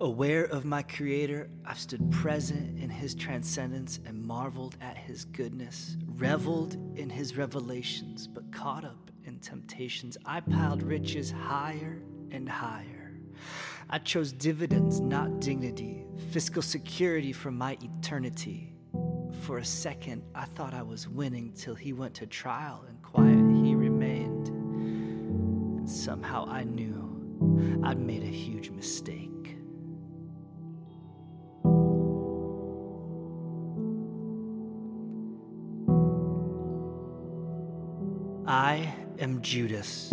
Aware of my Creator, I've stood present in His transcendence and marveled at His goodness, reveled in His revelations, but caught up in temptations. I piled riches higher and higher. I chose dividends, not dignity, fiscal security for my eternity. For a second, I thought I was winning till He went to trial and quiet He remained. And somehow I knew I'd made a huge mistake. I am Judas,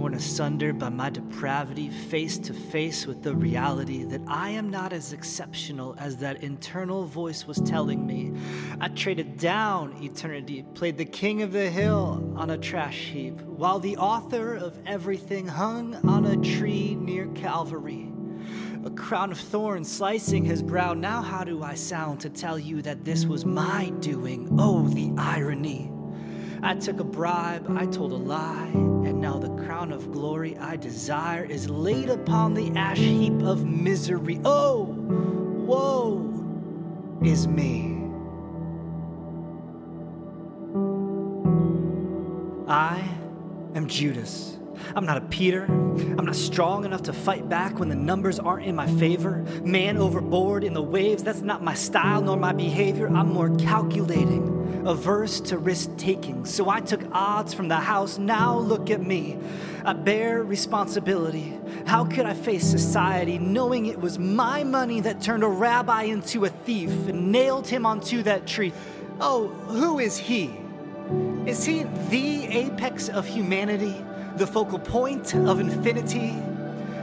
torn asunder by my depravity, face to face with the reality that I am not as exceptional as that internal voice was telling me. I traded down eternity, played the king of the hill on a trash heap, while the author of everything hung on a tree near Calvary. A crown of thorns slicing his brow. Now, how do I sound to tell you that this was my doing? Oh, the irony. I took a bribe, I told a lie, now the crown of glory I desire is laid upon the ash heap of misery. Oh, woe is me. I am Judas. I'm not a Peter. I'm not strong enough to fight back when the numbers aren't in my favor. Man overboard in the waves, that's not my style nor my behavior. I'm more calculating, averse to risk taking. So I took odds from the house. Now look at me. I bear responsibility. How could I face society knowing it was my money that turned a rabbi into a thief and nailed him onto that tree? Oh, who is he? Is he the apex of humanity? the focal point of infinity,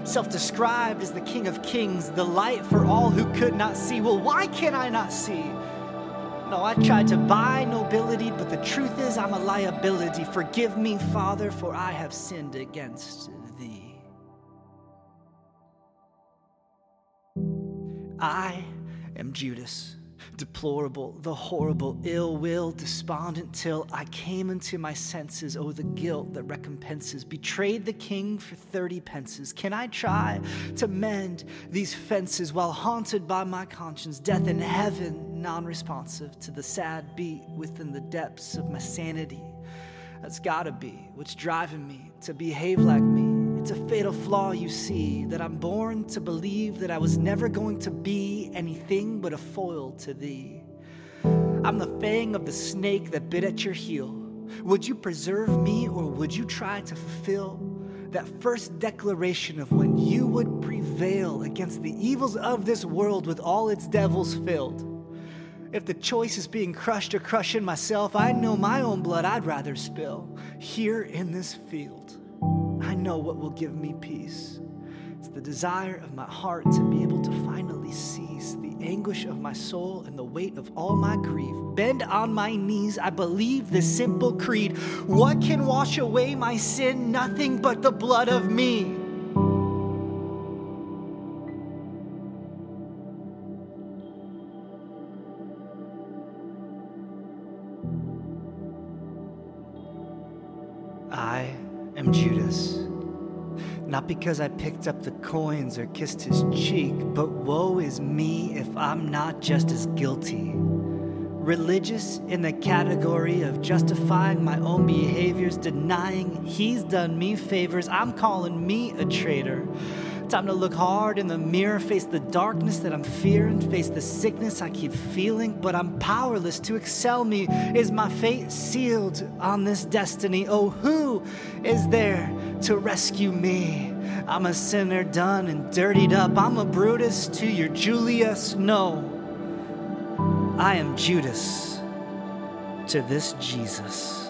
self described as the King of Kings, the light for all who could not see. Well, why can I not see? No, I tried to buy nobility, but the truth is I'm a liability. Forgive me, Father, for I have sinned against thee. I am Judas deplorable, the horrible, ill will, despondent, till I came into my senses. Oh, the guilt that recompenses. Betrayed the king for 30 pences. Can I try to mend these fences while haunted by my conscience? Death in heaven, non responsive to the sad beat within the depths of my sanity. That's gotta be what's driving me to behave like me it's a fatal flaw, you see, that I'm born to believe that I was never going to be anything but a foil to thee. I'm the fang of the snake that bit at your heel. Would you preserve me or would you try to fulfill that first declaration of when you would prevail against the evils of this world with all its devils filled? If the choice is being crushed or crushing myself, I know my own blood I'd rather spill here in this field. Know what will give me peace. It's the desire of my heart to be able to finally cease the anguish of my soul and the weight of all my grief. Bend on my knees, I believe this simple creed. What can wash away my sin? Nothing but the blood of me. I am Judas. Not because I picked up the coins or kissed his cheek, but woe is me if I'm not just as guilty. Religious in the category of justifying my own behaviors, denying he's done me favors, I'm calling me a traitor. Time to look hard in the mirror, face the darkness that I'm fearing, face the sickness I keep feeling, but I'm powerless to excel me. Is my fate sealed on this destiny? Oh, who is there to rescue me? I'm a sinner done and dirtied up. I'm a Brutus to your Julius. No, I am Judas to this Jesus.